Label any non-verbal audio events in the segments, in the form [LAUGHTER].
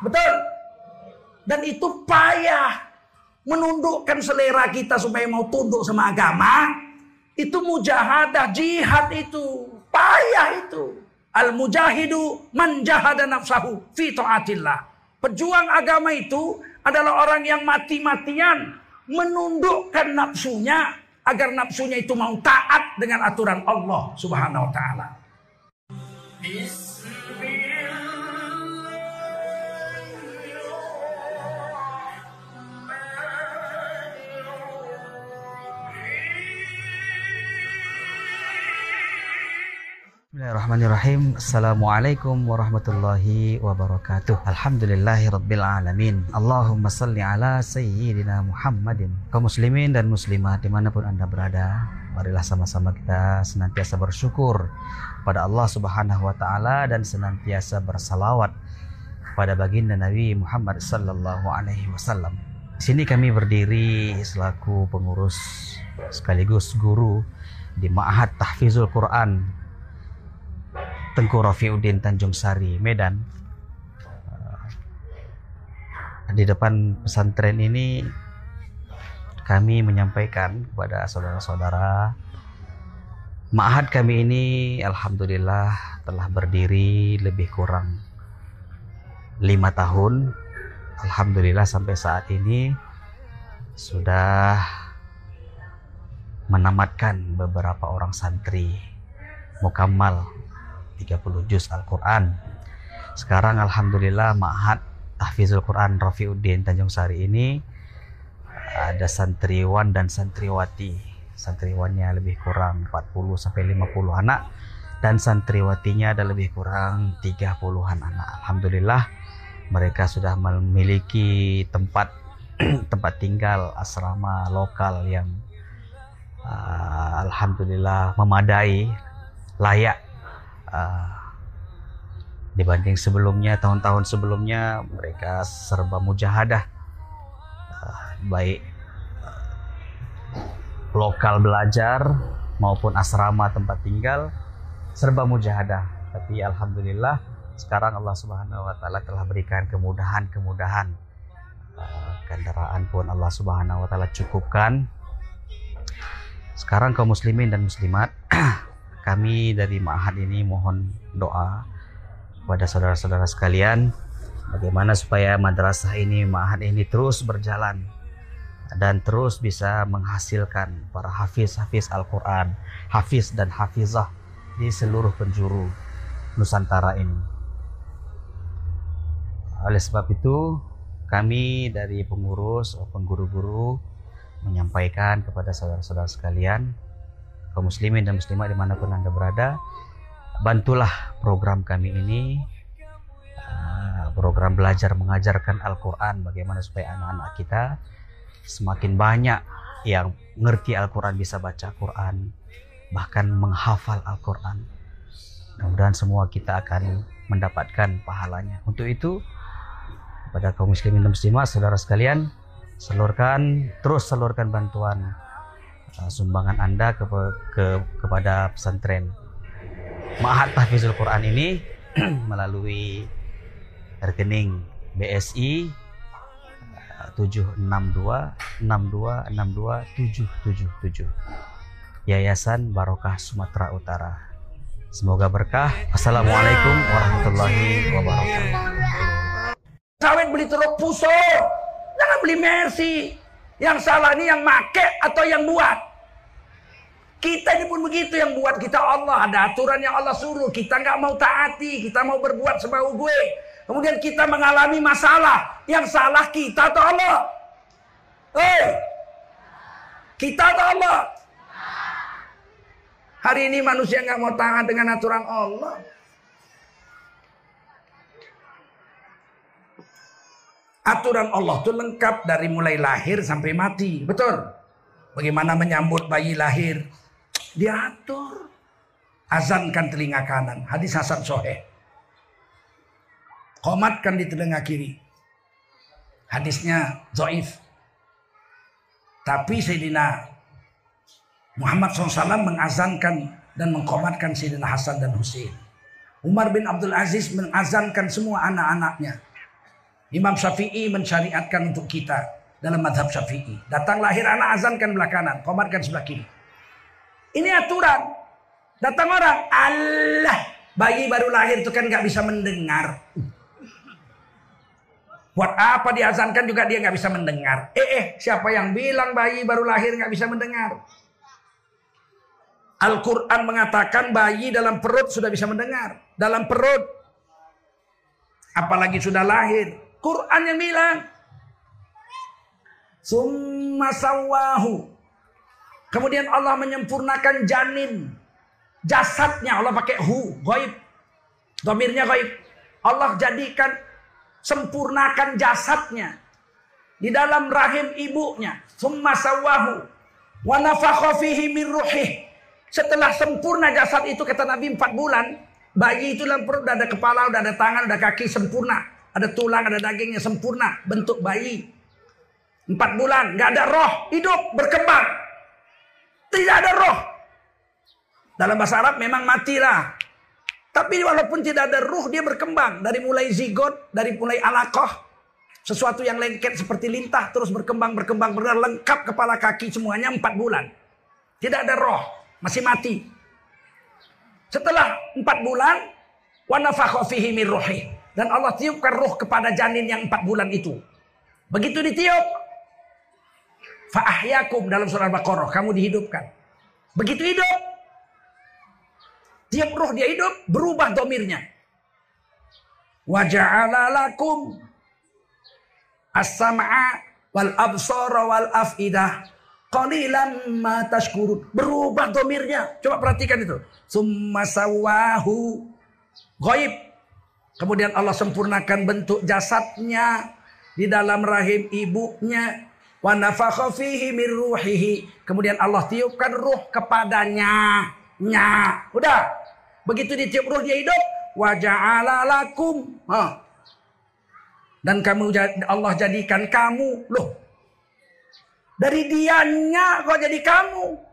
Betul? Dan itu payah menundukkan selera kita supaya mau tunduk sama agama. Itu mujahadah, jihad itu. Payah itu. Al-mujahidu man jahada nafsahu fi ta'atillah. Pejuang agama itu adalah orang yang mati-matian menundukkan nafsunya agar nafsunya itu mau taat dengan aturan Allah Subhanahu wa taala. Bismillahirrahmanirrahim. Assalamualaikum warahmatullahi wabarakatuh. Alhamdulillahi rabbil alamin. Allahumma salli ala sayyidina Muhammadin. Kaum muslimin dan muslimat di mana pun anda berada Marilah sama-sama kita senantiasa bersyukur pada Allah subhanahu wa ta'ala Dan senantiasa bersalawat pada baginda Nabi Muhammad sallallahu alaihi wasallam. Di sini kami berdiri selaku pengurus sekaligus guru di Ma'had Tahfizul Quran Tengku Rafiuddin Tanjung Sari, Medan. Eh, di depan pesantren ini kami menyampaikan kepada saudara-saudara Ma'had kami ini Alhamdulillah telah berdiri lebih kurang lima tahun Alhamdulillah sampai saat ini sudah menamatkan beberapa orang santri mukamal 30 juz Al-Quran. Sekarang Alhamdulillah Ma'had Tahfizul Quran Rafiuddin Tanjung Sari ini ada santriwan dan santriwati. Santriwannya lebih kurang 40 sampai 50 anak dan santriwatinya ada lebih kurang 30-an anak. Alhamdulillah mereka sudah memiliki tempat [CLEARS THROAT] tempat tinggal asrama lokal yang uh, alhamdulillah memadai, layak uh, dibanding sebelumnya tahun-tahun sebelumnya mereka serba mujahadah. Uh, baik uh, lokal belajar maupun asrama tempat tinggal serba mujahadah. Tapi alhamdulillah sekarang Allah Subhanahu wa taala telah berikan kemudahan-kemudahan. Kendaraan pun Allah Subhanahu wa taala cukupkan. Sekarang kaum muslimin dan muslimat [CLEARS THROAT] kami dari Ma'had ini mohon doa kepada saudara-saudara sekalian bagaimana supaya madrasah ini Ma'had ini terus berjalan dan terus bisa menghasilkan para hafiz-hafiz Al-Quran, hafiz dan hafizah di seluruh penjuru Nusantara ini. Oleh sebab itu, kami dari pengurus maupun guru-guru menyampaikan kepada saudara-saudara sekalian kaum muslimin dan muslimat di mana pun anda berada bantulah program kami ini ah, program belajar mengajarkan Al-Quran bagaimana supaya anak-anak kita semakin banyak yang mengerti Al-Quran bisa baca Quran bahkan menghafal Al-Quran. Mudah-mudahan semua kita akan mendapatkan pahalanya. Untuk itu kepada kaum muslimin dan muslimat saudara sekalian salurkan terus salurkan bantuan Uh, sumbangan Anda ke, ke, kepada pesantren Ma'had Tahfizul Quran ini [CLEARS THROAT] melalui rekening BSI 762 62 777 Yayasan Barokah Sumatera Utara. Semoga berkah. Assalamualaikum warahmatullahi wabarakatuh. Sawit beli telur puso, jangan beli Mercy. Yang salah ini yang make atau yang buat. Kita ini pun begitu yang buat kita Allah. Ada aturan yang Allah suruh. Kita nggak mau taati. Kita mau berbuat semau gue. Kemudian kita mengalami masalah. Yang salah kita atau Allah? Hei! Kita atau Allah? Hari ini manusia nggak mau taat dengan aturan Allah. Aturan Allah itu lengkap dari mulai lahir sampai mati. Betul? Bagaimana menyambut bayi lahir? Diatur. Azankan telinga kanan. Hadis Hasan Soheh. Komatkan di telinga kiri. Hadisnya zoif. Tapi Sayyidina Muhammad SAW mengazankan dan mengkomatkan Sayyidina Hasan dan Hussein. Umar bin Abdul Aziz mengazankan semua anak-anaknya Imam Syafi'i mensyariatkan untuk kita dalam madhab Syafi'i. Datang lahir anak azankan belah kanan, komarkan sebelah kiri. Ini aturan. Datang orang, Allah, bayi baru lahir itu kan nggak bisa mendengar. Buat apa diazankan juga dia nggak bisa mendengar. Eh, eh, siapa yang bilang bayi baru lahir nggak bisa mendengar? Al-Quran mengatakan bayi dalam perut sudah bisa mendengar. Dalam perut. Apalagi sudah lahir. Quran yang bilang. Summa sawahu. Kemudian Allah menyempurnakan janin. Jasadnya Allah pakai hu. Goib. Domirnya goib. Allah jadikan sempurnakan jasadnya di dalam rahim ibunya. Summa sawahu wa nafakha fihi min ruhih. Setelah sempurna jasad itu kata Nabi empat bulan, bayi itu dalam perut udah ada kepala, udah ada tangan, udah kaki sempurna, ada tulang, ada dagingnya sempurna, bentuk bayi. Empat bulan, nggak ada roh, hidup, berkembang. Tidak ada roh. Dalam bahasa Arab memang matilah. Tapi walaupun tidak ada ruh dia berkembang dari mulai zigot, dari mulai alakoh, sesuatu yang lengket seperti lintah terus berkembang berkembang benar lengkap kepala kaki semuanya empat bulan. Tidak ada roh, masih mati. Setelah empat bulan, wanafakhofihi min. Dan Allah tiupkan roh kepada janin yang empat bulan itu. Begitu ditiup, fa'ahyakum dalam surah Al-Baqarah, kamu dihidupkan. Begitu hidup, Tiap roh dia hidup, berubah domirnya. Waja'ala lakum as-sam'a wal absara wal af'idah. Qalilan ma tashkurun. Berubah domirnya. Coba perhatikan itu. Summa sawahu. Ghaib. Kemudian Allah sempurnakan bentuk jasadnya di dalam rahim ibunya. Wa fihi. Kemudian Allah tiupkan ruh kepadanya. Nya. Udah. Begitu ditiup ruh dia hidup, wajah lakum. Ha. Dan kamu Allah jadikan kamu loh. Dari dianya kau jadi kamu.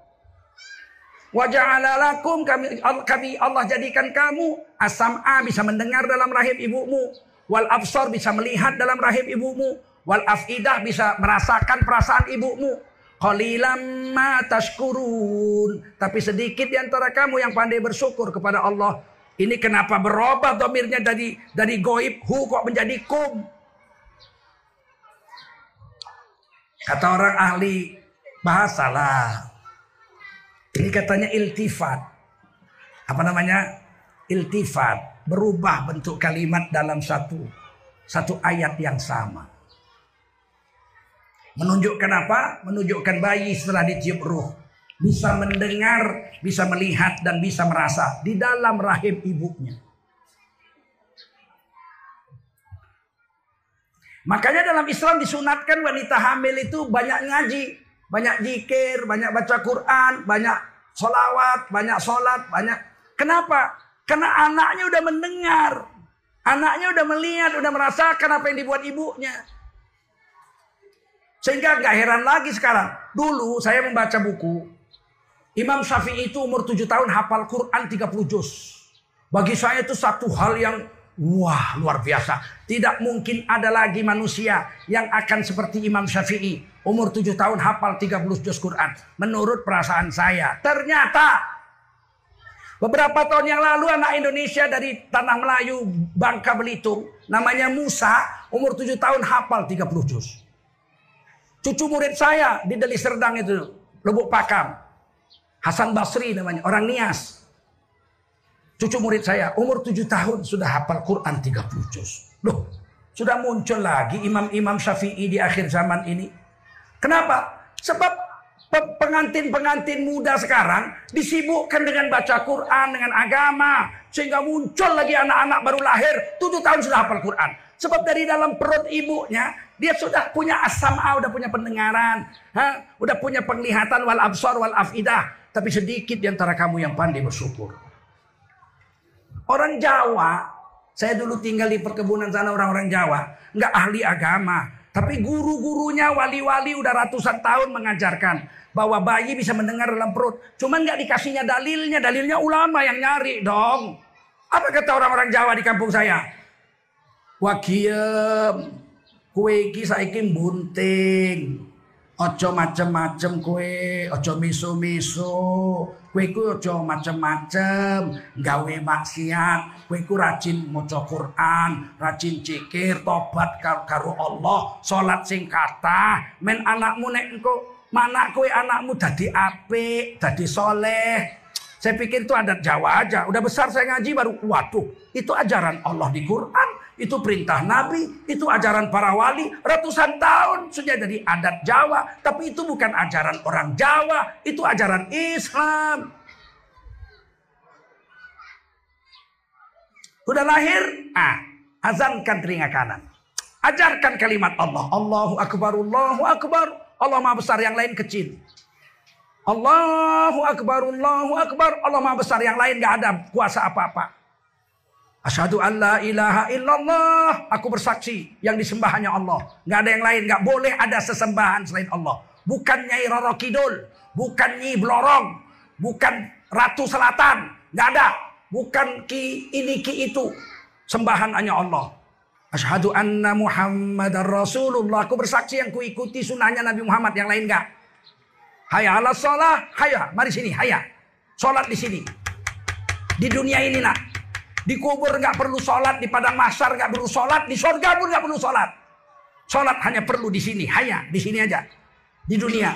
Wajah lakum kami kami Allah jadikan kamu asam a bisa mendengar dalam rahim ibumu, wal absor bisa melihat dalam rahim ibumu, wal afidah bisa merasakan perasaan ibumu. Qalilam ma tashkurun. Tapi sedikit di antara kamu yang pandai bersyukur kepada Allah. Ini kenapa berubah domirnya dari dari goib hu kok menjadi kum. Kata orang ahli bahasa lah. Ini katanya iltifat. Apa namanya? Iltifat. Berubah bentuk kalimat dalam satu satu ayat yang sama. Menunjukkan apa? Menunjukkan bayi setelah ditiup ruh. Bisa mendengar, bisa melihat, dan bisa merasa. Di dalam rahim ibunya. Makanya dalam Islam disunatkan wanita hamil itu banyak ngaji. Banyak jikir, banyak baca Quran, banyak solawat, banyak sholat, banyak. Kenapa? Karena anaknya udah mendengar. Anaknya udah melihat, udah merasakan apa yang dibuat ibunya. Sehingga gak heran lagi sekarang. Dulu saya membaca buku. Imam Syafi'i itu umur 7 tahun hafal Quran 30 juz. Bagi saya itu satu hal yang wah luar biasa. Tidak mungkin ada lagi manusia yang akan seperti Imam Syafi'i. Umur 7 tahun hafal 30 juz Quran. Menurut perasaan saya. Ternyata Beberapa tahun yang lalu anak Indonesia dari Tanah Melayu, Bangka Belitung. Namanya Musa, umur 7 tahun hafal 30 juz. Cucu murid saya di Deli Serdang itu, Lubuk Pakam. Hasan Basri namanya, orang Nias. Cucu murid saya, umur 7 tahun sudah hafal Quran 30 juz. Loh, sudah muncul lagi imam-imam syafi'i di akhir zaman ini. Kenapa? Sebab pengantin-pengantin muda sekarang disibukkan dengan baca Quran, dengan agama. Sehingga muncul lagi anak-anak baru lahir, 7 tahun sudah hafal Quran. Sebab dari dalam perut ibunya dia sudah punya asam a, udah punya pendengaran, ha? udah punya penglihatan wal absor wal afidah. Tapi sedikit di antara kamu yang pandai bersyukur. Orang Jawa, saya dulu tinggal di perkebunan sana orang-orang Jawa, nggak ahli agama, tapi guru-gurunya wali-wali udah ratusan tahun mengajarkan bahwa bayi bisa mendengar dalam perut. Cuman nggak dikasihnya dalilnya, dalilnya ulama yang nyari dong. Apa kata orang-orang Jawa di kampung saya? Wakiyem Kue iki bunting. Ojo macem-macem kue, ojo miso-miso. Kue ku ojo macem-macem, gawe maksiat. Kue ku rajin maca Quran, rajin cikir, tobat karo Allah, salat sing kata. Men anakmu nek engko mana kue anakmu dadi apik, dadi soleh. Saya pikir itu adat Jawa aja. Udah besar saya ngaji baru, waduh, itu ajaran Allah di Quran. Itu perintah Nabi, itu ajaran para wali. Ratusan tahun sudah jadi adat Jawa. Tapi itu bukan ajaran orang Jawa, itu ajaran Islam. Udah lahir, ah, azankan telinga kanan. Ajarkan kalimat Allah. Allahu Akbar, Allahu Akbar. Allah Maha Besar, yang lain kecil. Allahu Akbar, Allahu Akbar. Allah Maha Besar, yang lain gak ada kuasa apa-apa. Asyhadu an la ilaha illallah. Aku bersaksi yang disembah hanya Allah. Nggak ada yang lain. Nggak boleh ada sesembahan selain Allah. Bukan Nyai Roro Kidul. Bukan Nyi Blorong. Bukan Ratu Selatan. Nggak ada. Bukan Ki ini Ki itu. Sembahan hanya Allah. Asyhadu anna Muhammad Rasulullah. Aku bersaksi yang kuikuti sunnahnya Nabi Muhammad. Yang lain nggak. Hayya ala sholah. Hayya. Mari sini. Hayya. Sholat di sini. Di dunia ini nak. Di kubur nggak perlu sholat, di padang masar nggak perlu sholat, di surga pun nggak perlu sholat. Sholat hanya perlu di sini, hanya di sini aja, di dunia.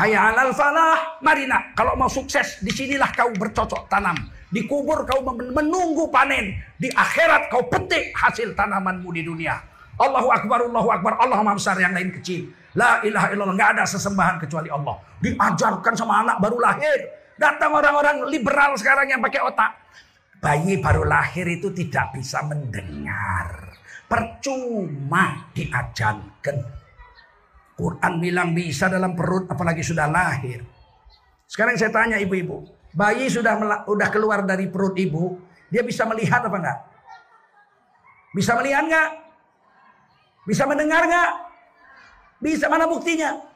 Hayya alal falah, mari nak. Kalau mau sukses, di sinilah kau bercocok tanam. Di kubur kau menunggu panen. Di akhirat kau petik hasil tanamanmu di dunia. Allahu Akbar, Allahu Akbar, Allah Maha Besar yang lain kecil. La ilaha illallah, nggak ada sesembahan kecuali Allah. Diajarkan sama anak baru lahir. Datang orang-orang liberal sekarang yang pakai otak. Bayi baru lahir itu tidak bisa mendengar. Percuma diajarkan. Quran bilang bisa dalam perut apalagi sudah lahir. Sekarang saya tanya ibu-ibu. Bayi sudah sudah keluar dari perut ibu. Dia bisa melihat apa enggak? Bisa melihat enggak? Bisa mendengar enggak? Bisa mana buktinya?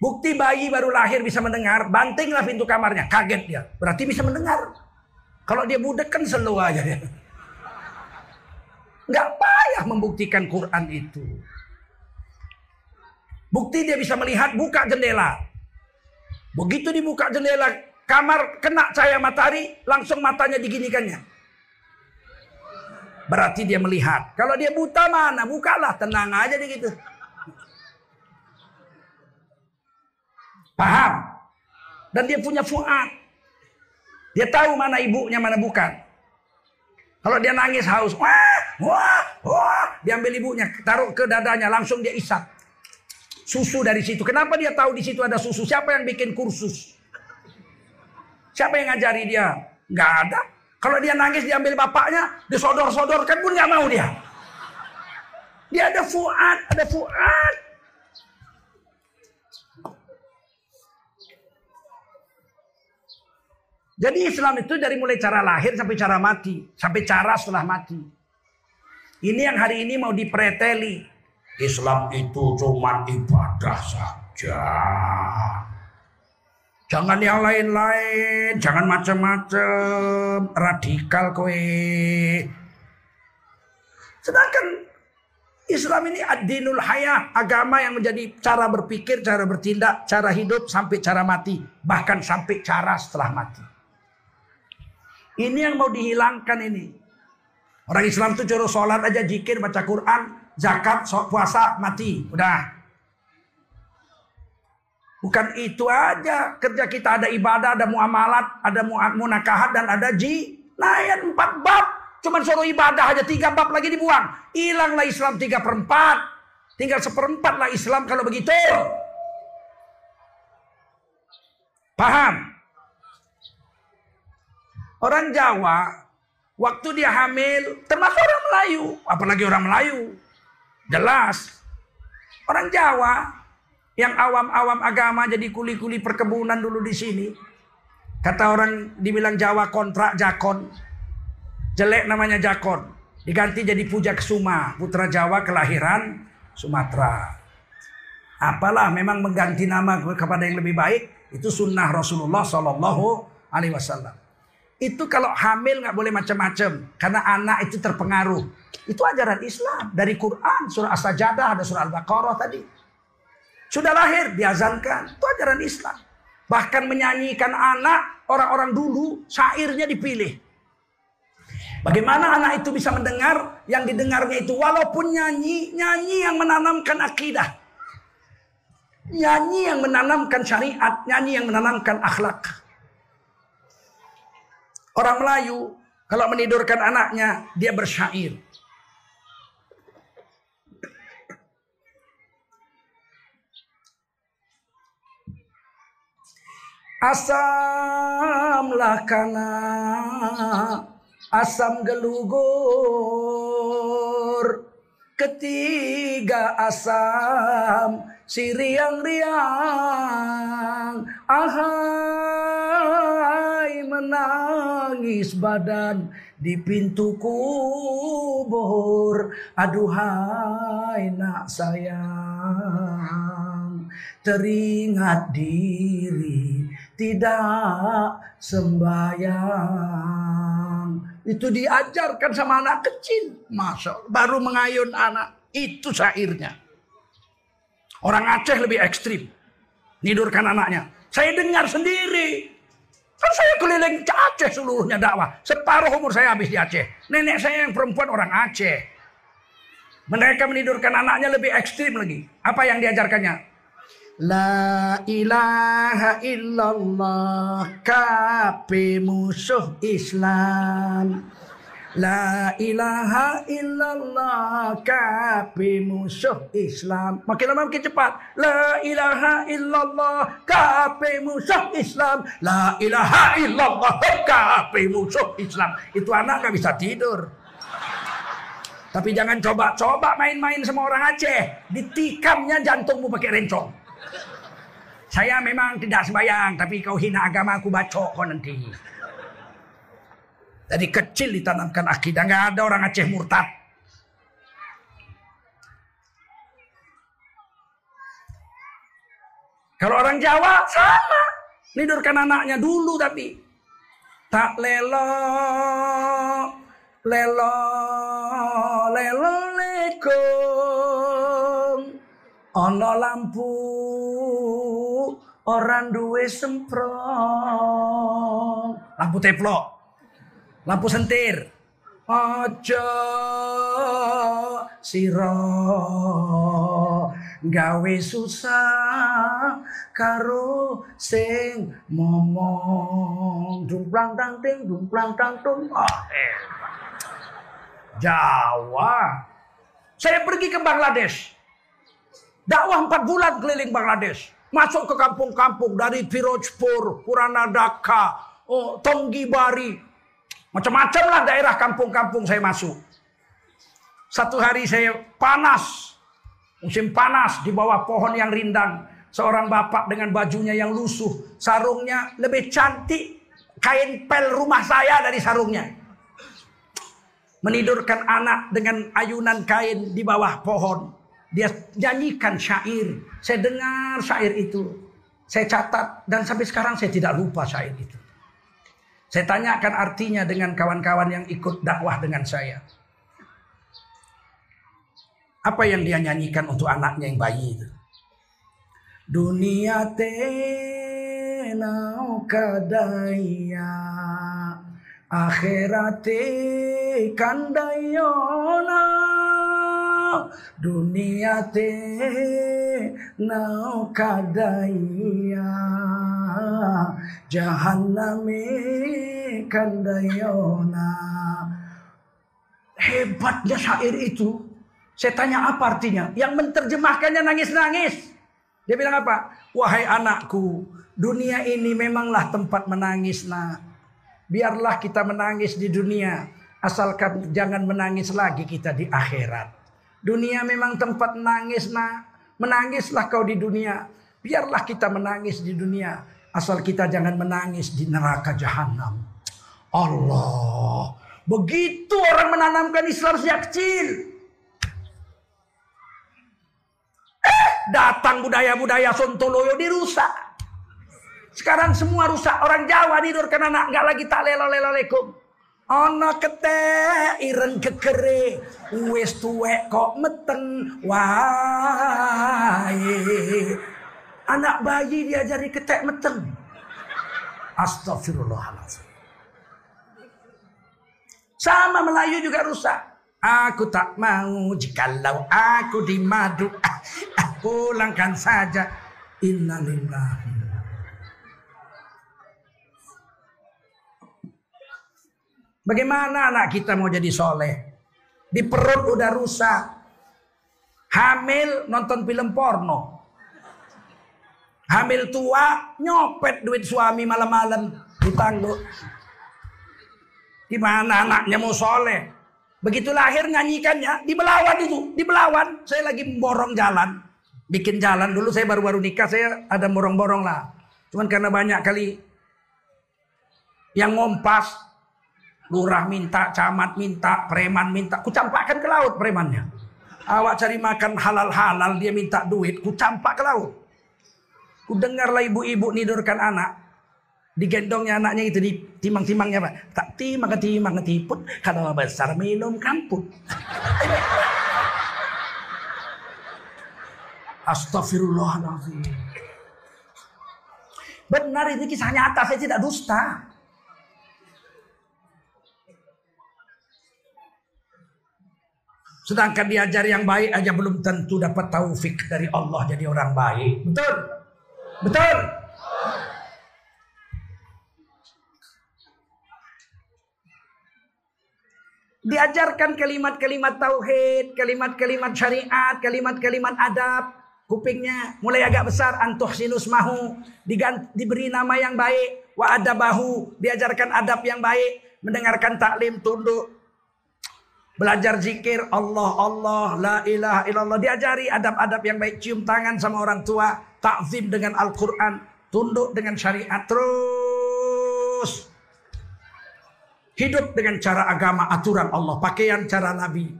Bukti bayi baru lahir bisa mendengar, bantinglah pintu kamarnya. Kaget dia. Berarti bisa mendengar. Kalau dia budek kan selu aja dia. Nggak payah membuktikan Quran itu. Bukti dia bisa melihat, buka jendela. Begitu dibuka jendela, kamar kena cahaya matahari, langsung matanya diginikannya. Berarti dia melihat. Kalau dia buta mana? Bukalah, tenang aja dia gitu. Paham? Dan dia punya fuad. Dia tahu mana ibunya, mana bukan. Kalau dia nangis haus, wah, wah, wah, diambil ibunya, taruh ke dadanya, langsung dia isap. Susu dari situ. Kenapa dia tahu di situ ada susu? Siapa yang bikin kursus? Siapa yang ngajari dia? Gak ada. Kalau dia nangis diambil bapaknya, disodor-sodorkan pun gak mau dia. Dia ada fuad, ada fuad. Jadi Islam itu dari mulai cara lahir sampai cara mati. Sampai cara setelah mati. Ini yang hari ini mau dipreteli. Islam itu cuma ibadah saja. Jangan yang lain-lain, jangan macam-macam, radikal kowe. Sedangkan Islam ini ad-dinul hayah, agama yang menjadi cara berpikir, cara bertindak, cara hidup sampai cara mati, bahkan sampai cara setelah mati. Ini yang mau dihilangkan ini. Orang Islam tuh curu sholat aja, jikir, baca Quran, zakat, puasa, mati. Udah. Bukan itu aja. Kerja kita ada ibadah, ada muamalat, ada munakahat, dan ada ji. Nah, empat bab. Cuman suruh ibadah aja tiga bab lagi dibuang. Hilanglah Islam tiga perempat. Tinggal seperempat lah Islam kalau begitu. Paham? Orang Jawa, waktu dia hamil, termasuk orang Melayu, apalagi orang Melayu. Jelas. Orang Jawa yang awam-awam agama jadi kuli-kuli perkebunan dulu di sini. Kata orang dibilang Jawa kontrak Jakon. Jelek namanya Jakon. Diganti jadi Puja Kesuma, putra Jawa kelahiran Sumatera. Apalah memang mengganti nama kepada yang lebih baik itu sunnah Rasulullah Shallallahu Alaihi Wasallam. Itu kalau hamil nggak boleh macam-macam karena anak itu terpengaruh. Itu ajaran Islam dari Quran surah As-Sajdah ada surah Al-Baqarah tadi. Sudah lahir diazankan. Itu ajaran Islam. Bahkan menyanyikan anak orang-orang dulu syairnya dipilih. Bagaimana anak itu bisa mendengar yang didengarnya itu walaupun nyanyi, nyanyi yang menanamkan akidah. Nyanyi yang menanamkan syariat, nyanyi yang menanamkan akhlak. Orang Melayu kalau menidurkan anaknya dia bersyair. Asamlah kana asam gelugur ketiga asam si riang-riang ahai menangis badan di pintu kubur aduhai nak sayang teringat diri tidak sembayang. Itu diajarkan sama anak kecil. Masya Baru mengayun anak. Itu syairnya. Orang Aceh lebih ekstrim. Nidurkan anaknya. Saya dengar sendiri. Kan saya keliling Aceh seluruhnya dakwah. Separuh umur saya habis di Aceh. Nenek saya yang perempuan orang Aceh. Mereka menidurkan anaknya lebih ekstrim lagi. Apa yang diajarkannya? La ilaha illallah kape musuh Islam La ilaha illallah kape musuh Islam. Makin lama makin cepat. La ilaha illallah kape musuh Islam. La ilaha illallah kape musuh Islam. Itu anak gak bisa tidur. Tapi jangan coba-coba main-main sama orang Aceh. Ditikamnya jantungmu pakai rencong. Saya memang tidak sembahyang, tapi kau hina agama aku baca kau nanti. Dari kecil ditanamkan akidah, nggak ada orang Aceh murtad. Kalau orang Jawa sama, nidurkan anaknya dulu tapi tak lelo lelo lelo lekong ono lampu orang duwe semprong. Lampu teplok. Lampu sentir. Ojo siro gawe susah karo sing momong dumplang tang ting dumplang tang tung oh, eh. Jawa saya pergi ke Bangladesh dakwah empat bulan keliling Bangladesh Masuk ke kampung-kampung dari Firojpur, Puranadaka, oh, Tonggibari. Macam-macam lah daerah kampung-kampung saya masuk. Satu hari saya panas. Musim panas di bawah pohon yang rindang. Seorang bapak dengan bajunya yang lusuh. Sarungnya lebih cantik. Kain pel rumah saya dari sarungnya. Menidurkan anak dengan ayunan kain di bawah pohon. Dia nyanyikan syair. Saya dengar syair itu. Saya catat dan sampai sekarang saya tidak lupa syair itu. Saya tanyakan artinya dengan kawan-kawan yang ikut dakwah dengan saya. Apa yang dia nyanyikan untuk anaknya yang bayi itu? Dunia tenau kadaya akhirate kandayona dunia te nau kadaya jahanname kandayona. Hebatnya syair itu. Saya tanya apa artinya? Yang menerjemahkannya nangis-nangis. Dia bilang apa? Wahai anakku dunia ini memanglah tempat menangis nak. Biarlah kita menangis di dunia asalkan jangan menangis lagi kita di akhirat. Dunia memang tempat menangis nak. Menangislah kau di dunia. Biarlah kita menangis di dunia. Asal kita jangan menangis di neraka jahanam. Allah. Begitu orang menanamkan Islam sejak kecil. Eh, datang budaya-budaya Sontoloyo dirusak. Sekarang semua rusak. Orang Jawa tidur karena anak nggak lagi tak lelo-lelo-lekum. Ana ketek ireng kekere wis tuwek kok meteng wae. Anak bayi diajari ketek meteng. Astagfirullahaladzim. Sama Melayu juga rusak. Aku tak mau jikalau aku dimadu. Ah, ah, pulangkan saja. Innalillahi Bagaimana anak kita mau jadi soleh? Di perut udah rusak. Hamil nonton film porno. Hamil tua nyopet duit suami malam-malam ditangguh. Gimana anaknya mau soleh? Begitu lahir nyanyikannya di Belawan itu, di Belawan. Saya lagi borong jalan, bikin jalan dulu saya baru-baru nikah saya ada borong-borong lah. Cuman karena banyak kali yang ngompas Lurah minta, camat minta, preman minta. Kucampakkan ke laut premannya. Awak cari makan halal-halal, dia minta duit. Kucampak ke laut. Ku dengarlah ibu-ibu nidurkan anak. Digendongnya anaknya itu di timang-timangnya pak. Tak timang timang tiput. Kalau besar minum kamput. [LAUGHS] Astagfirullahaladzim. Benar ini kisah nyata, saya tidak dusta. Sedangkan diajar yang baik aja belum tentu dapat taufik dari Allah jadi orang baik. Betul? Betul? Diajarkan kalimat-kalimat tauhid, kalimat-kalimat syariat, kalimat-kalimat adab. Kupingnya mulai agak besar antuh sinus mahu diberi nama yang baik wa adabahu diajarkan adab yang baik mendengarkan taklim tunduk Belajar zikir Allah Allah la ilaha illallah. Diajari adab-adab yang baik. Cium tangan sama orang tua, takzim dengan Al-Qur'an, tunduk dengan syariat. Terus. Hidup dengan cara agama aturan Allah, pakaian cara Nabi,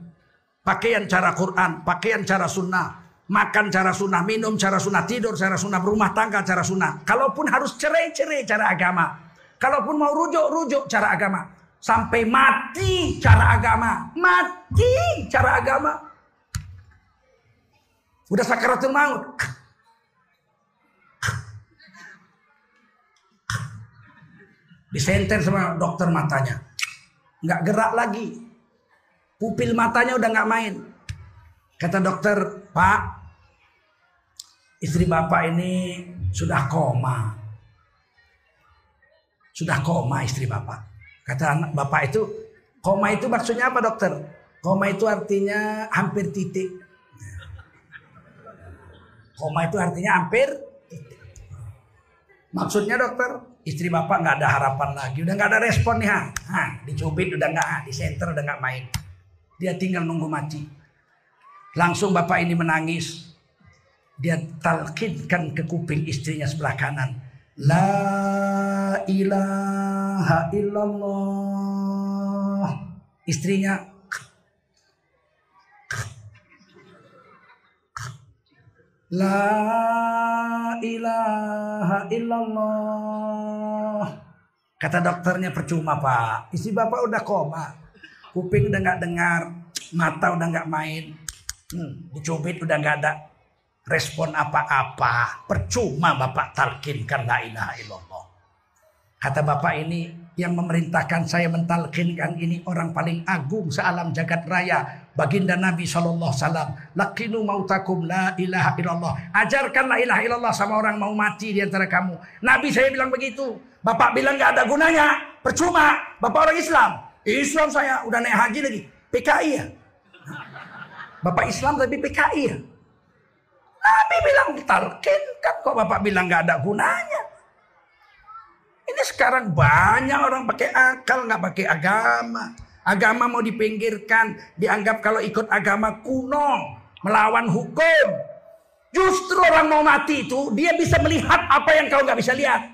pakaian cara Quran, pakaian cara sunnah, makan cara sunnah, minum cara sunnah, tidur cara sunnah, berumah tangga cara sunnah. Kalaupun harus cerai-cerai cara agama, kalaupun mau rujuk-rujuk cara agama. Sampai mati cara agama. Mati cara agama. Udah sakaratul maut. Disenter sama dokter matanya. Nggak gerak lagi. Pupil matanya udah nggak main. Kata dokter, Pak, istri bapak ini sudah koma. Sudah koma istri bapak. Kata anak bapak itu, koma itu maksudnya apa dokter? Koma itu artinya hampir titik. Koma itu artinya hampir. Maksudnya dokter, istri bapak nggak ada harapan lagi, udah nggak ada respon nih, ha. ha dicubit udah nggak, di center udah nggak main. Dia tinggal nunggu mati. Langsung bapak ini menangis. Dia talkinkan ke kuping istrinya sebelah kanan. La ilaha illallah. Istrinya La ilaha illallah. Kata dokternya percuma pak. Isi bapak udah koma. Kuping udah nggak dengar. Mata udah nggak main. Hmm, dicubit udah nggak ada respon apa-apa. Percuma Bapak talkinkan la ilaha illallah. Kata Bapak ini yang memerintahkan saya mentalkinkan ini orang paling agung sealam jagat raya. Baginda Nabi Shallallahu Salam. Lakinu mautakum la ilaha illallah. Ajarkan la ilaha illallah sama orang mau mati di antara kamu. Nabi saya bilang begitu. Bapak bilang nggak ada gunanya. Percuma. Bapak orang Islam. Islam saya udah naik haji lagi. PKI ya. Bapak Islam tapi PKI ya. Nabi bilang talkin kan kok Bapak bilang nggak ada gunanya. Ini sekarang banyak orang pakai akal nggak pakai agama. Agama mau dipinggirkan, dianggap kalau ikut agama kuno, melawan hukum. Justru orang mau mati itu dia bisa melihat apa yang kau nggak bisa lihat.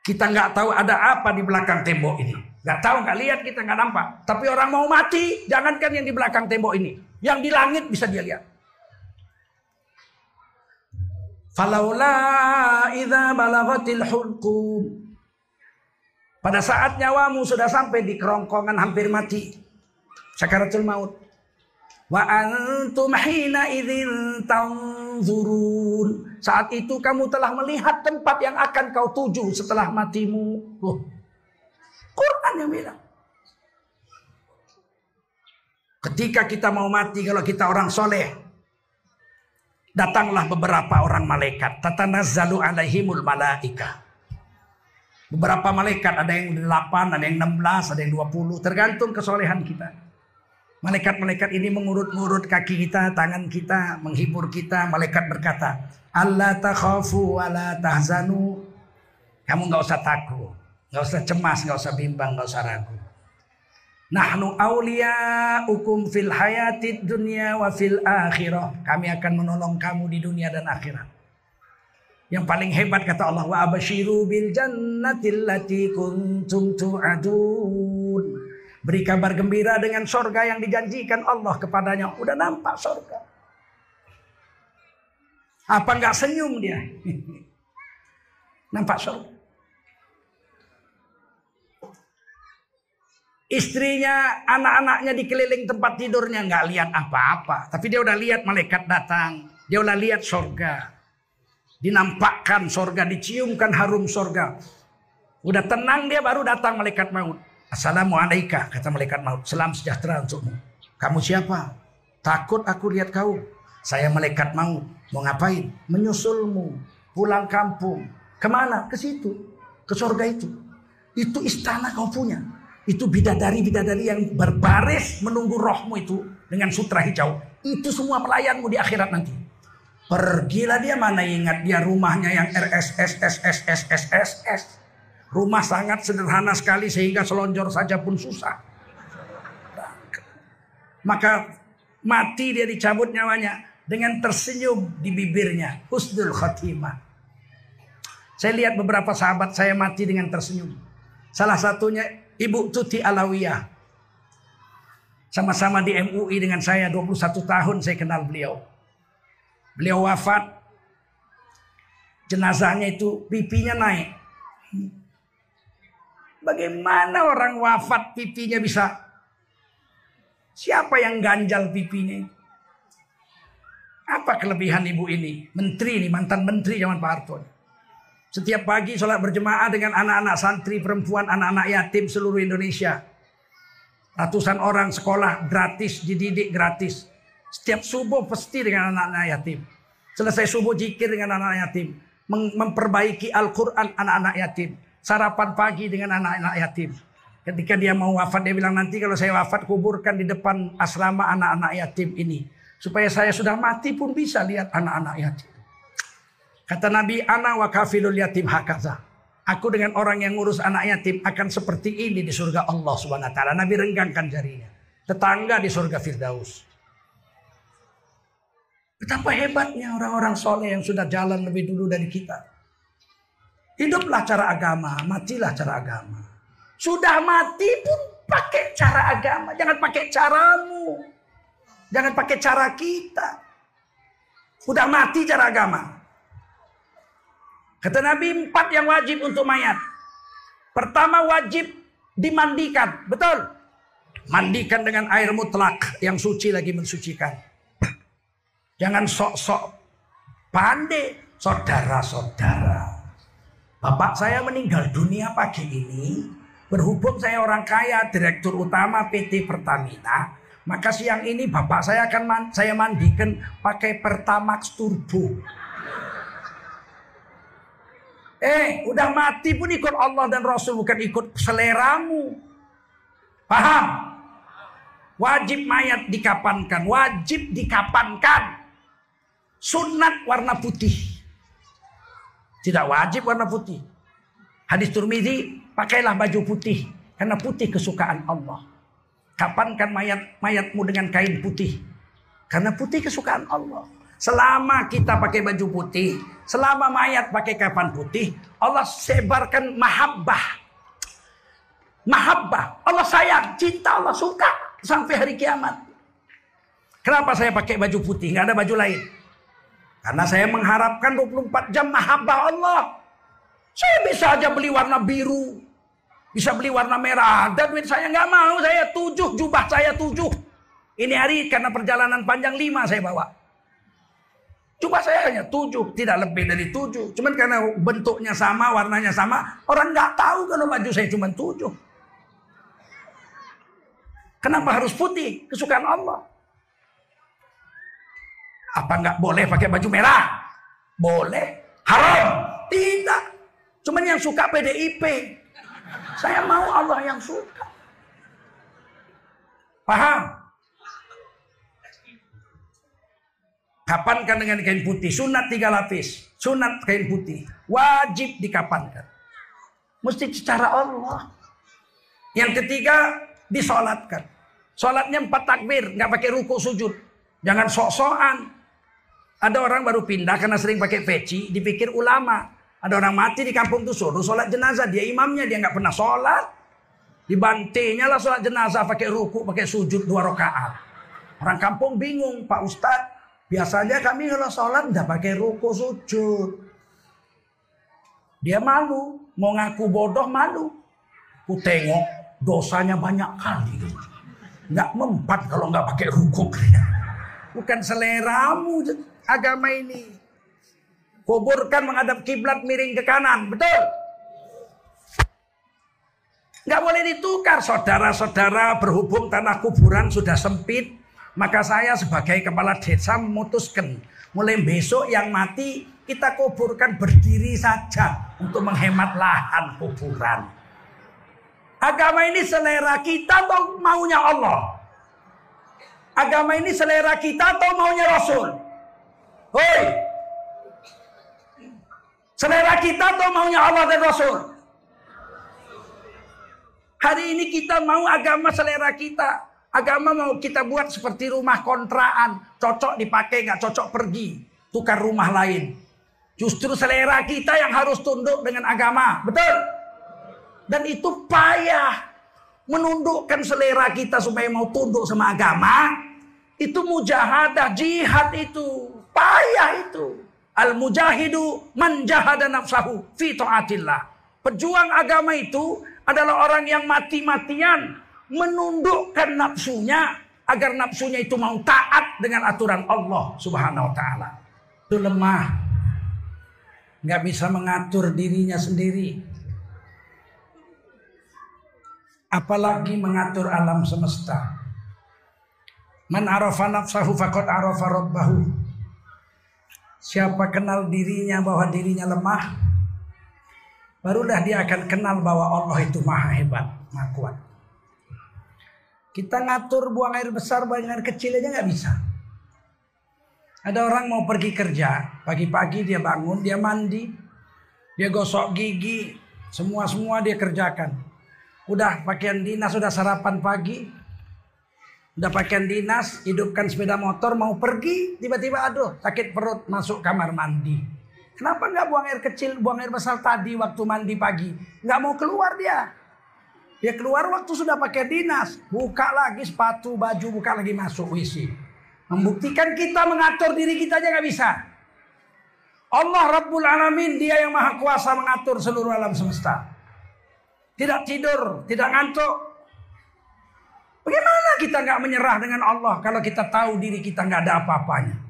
Kita nggak tahu ada apa di belakang tembok ini. Gak tahu, gak lihat kita gak nampak. Tapi orang mau mati, jangankan yang di belakang tembok ini. Yang di langit bisa dia lihat. Falaula idza balagatil hulqum. Pada saat nyawamu sudah sampai di kerongkongan hampir mati. Sakaratul maut. Wa antum hina idzin tanzurun. Saat itu kamu telah melihat tempat yang akan kau tuju setelah matimu. Oh. Quran yang bilang. Ketika kita mau mati kalau kita orang soleh. Datanglah beberapa orang malaikat. Tatanazzalu alaihimul malaika. Beberapa malaikat ada yang 8, ada yang 16, ada yang 20. Tergantung kesolehan kita. Malaikat-malaikat ini mengurut-ngurut kaki kita, tangan kita, menghibur kita. Malaikat berkata, Allah takhafu wa la tahzanu. Kamu nggak usah takut, nggak usah cemas, nggak usah bimbang, nggak usah ragu. Nahnu ukum fil hayatid dunya wa fil akhirah. Kami akan menolong kamu di dunia dan akhirat. Yang paling hebat kata Allah wa abashiru bil jannatil lati kuntum tu'adun. Beri kabar gembira dengan sorga yang dijanjikan Allah kepadanya. Udah nampak sorga. Apa enggak senyum dia? [LAUGHS] nampak sorga. Istrinya, anak-anaknya dikeliling tempat tidurnya nggak lihat apa-apa. Tapi dia udah lihat malaikat datang. Dia udah lihat sorga. Dinampakkan sorga, diciumkan harum sorga. Udah tenang dia baru datang malaikat maut. Assalamualaikum kata malaikat maut. Salam sejahtera untukmu. Kamu siapa? Takut aku lihat kau. Saya malaikat maut. Mau ngapain? Menyusulmu. Pulang kampung. Ke mana? Ke situ. Ke sorga itu. Itu istana kau punya. Itu bidadari-bidadari yang berbaris menunggu rohmu itu dengan sutra hijau. Itu semua pelayanmu di akhirat nanti. Pergilah dia mana ingat dia rumahnya yang RSSSSSSSS. Rumah sangat sederhana sekali sehingga selonjor saja pun susah. Maka mati dia dicabut nyawanya dengan tersenyum di bibirnya. Husnul khatimah. Saya lihat beberapa sahabat saya mati dengan tersenyum. Salah satunya Ibu Tuti Alawiyah. Sama-sama di MUI dengan saya 21 tahun saya kenal beliau. Beliau wafat. Jenazahnya itu pipinya naik. Bagaimana orang wafat pipinya bisa Siapa yang ganjal pipinya? Apa kelebihan ibu ini? Menteri ini, mantan menteri zaman Pak Harto. Setiap pagi sholat berjemaah dengan anak-anak santri perempuan, anak-anak yatim seluruh Indonesia. Ratusan orang sekolah gratis, dididik gratis. Setiap subuh pasti dengan anak-anak yatim. Selesai subuh jikir dengan anak-anak yatim. Memperbaiki Al-Quran anak-anak yatim. Sarapan pagi dengan anak-anak yatim. Ketika dia mau wafat, dia bilang nanti kalau saya wafat kuburkan di depan asrama anak-anak yatim ini. Supaya saya sudah mati pun bisa lihat anak-anak yatim. Kata Nabi, ana wa kafilul yatim hakaza. Aku dengan orang yang ngurus anak yatim akan seperti ini di surga Allah taala. Nabi renggangkan jarinya. Tetangga di surga Firdaus. Betapa hebatnya orang-orang soleh yang sudah jalan lebih dulu dari kita. Hiduplah cara agama, matilah cara agama. Sudah mati pun pakai cara agama, jangan pakai caramu. Jangan pakai cara kita. Sudah mati cara agama. Kata Nabi empat yang wajib untuk mayat. Pertama wajib dimandikan. Betul. Mandikan dengan air mutlak yang suci lagi mensucikan. Jangan sok-sok pandai. Saudara-saudara. Bapak saya meninggal dunia pagi ini. Berhubung saya orang kaya, direktur utama PT Pertamina. Maka siang ini bapak saya akan man saya mandikan pakai Pertamax Turbo. Eh, udah mati pun ikut Allah dan Rasul bukan ikut seleramu. Paham? Wajib mayat dikapankan, wajib dikapankan. Sunat warna putih. Tidak wajib warna putih. Hadis Turmizi, pakailah baju putih karena putih kesukaan Allah. Kapankan mayat mayatmu dengan kain putih karena putih kesukaan Allah. Selama kita pakai baju putih, selama mayat pakai kapan putih, Allah sebarkan mahabbah. Mahabbah. Allah sayang, cinta Allah suka sampai hari kiamat. Kenapa saya pakai baju putih? Nggak ada baju lain. Karena saya mengharapkan 24 jam mahabbah Allah. Saya bisa aja beli warna biru. Bisa beli warna merah. Dan duit saya nggak mau. Saya tujuh. Jubah saya tujuh. Ini hari karena perjalanan panjang lima saya bawa. Jubah saya hanya tujuh. Tidak lebih dari tujuh. Cuman karena bentuknya sama, warnanya sama. Orang nggak tahu kalau baju saya cuma tujuh. Kenapa harus putih? Kesukaan Allah. Apa nggak boleh pakai baju merah? Boleh. Haram? Tidak. Cuman yang suka PDIP. Saya mau Allah yang suka. Paham? Kapankan dengan kain putih. Sunat tiga lapis. Sunat kain putih. Wajib dikapankan. Mesti secara Allah. Yang ketiga, disolatkan. Solatnya empat takbir. Nggak pakai ruku sujud. Jangan sok-sokan. Ada orang baru pindah karena sering pakai peci, dipikir ulama. Ada orang mati di kampung tuh suruh sholat jenazah, dia imamnya, dia nggak pernah sholat. Dibantainya lah sholat jenazah pakai ruku, pakai sujud dua rakaat. Orang kampung bingung, Pak Ustadz, biasanya kami kalau sholat udah pakai ruku sujud. Dia malu, mau ngaku bodoh malu. Ku tengok dosanya banyak kali. Nggak mempat kalau nggak pakai ruku. Bukan seleramu agama ini. Kuburkan menghadap kiblat miring ke kanan, betul? Nggak boleh ditukar saudara-saudara berhubung tanah kuburan sudah sempit. Maka saya sebagai kepala desa memutuskan mulai besok yang mati kita kuburkan berdiri saja untuk menghemat lahan kuburan. Agama ini selera kita atau maunya Allah? Agama ini selera kita atau maunya Rasul? Hoi. Selera kita atau maunya Allah dan Rasul? Hari ini kita mau agama selera kita. Agama mau kita buat seperti rumah kontraan. Cocok dipakai, nggak cocok pergi. Tukar rumah lain. Justru selera kita yang harus tunduk dengan agama. Betul? Dan itu payah. Menundukkan selera kita supaya mau tunduk sama agama. Itu mujahadah, jihad itu. Payah itu. Al-mujahidu man jahada nafsahu fi taatillah. Pejuang agama itu adalah orang yang mati-matian menundukkan nafsunya agar nafsunya itu mau taat dengan aturan Allah Subhanahu wa taala. Itu lemah. nggak bisa mengatur dirinya sendiri. Apalagi mengatur alam semesta. Man arafa nafsahu faqad arafa rabbahu. Siapa kenal dirinya bahwa dirinya lemah, barulah dia akan kenal bahwa Allah itu maha hebat, maha kuat. Kita ngatur buang air besar, buang air kecil aja nggak bisa. Ada orang mau pergi kerja, pagi-pagi dia bangun, dia mandi, dia gosok gigi, semua-semua dia kerjakan. Udah pakaian dinas, sudah sarapan pagi, Udah pakaian dinas, hidupkan sepeda motor, mau pergi, tiba-tiba aduh sakit perut masuk kamar mandi. Kenapa nggak buang air kecil, buang air besar tadi waktu mandi pagi? Nggak mau keluar dia. Dia keluar waktu sudah pakai dinas. Buka lagi sepatu, baju, buka lagi masuk WC. Membuktikan kita mengatur diri kita aja nggak bisa. Allah Rabbul Alamin, dia yang maha kuasa mengatur seluruh alam semesta. Tidak tidur, tidak ngantuk, Bagaimana kita nggak menyerah dengan Allah kalau kita tahu diri kita nggak ada apa-apanya?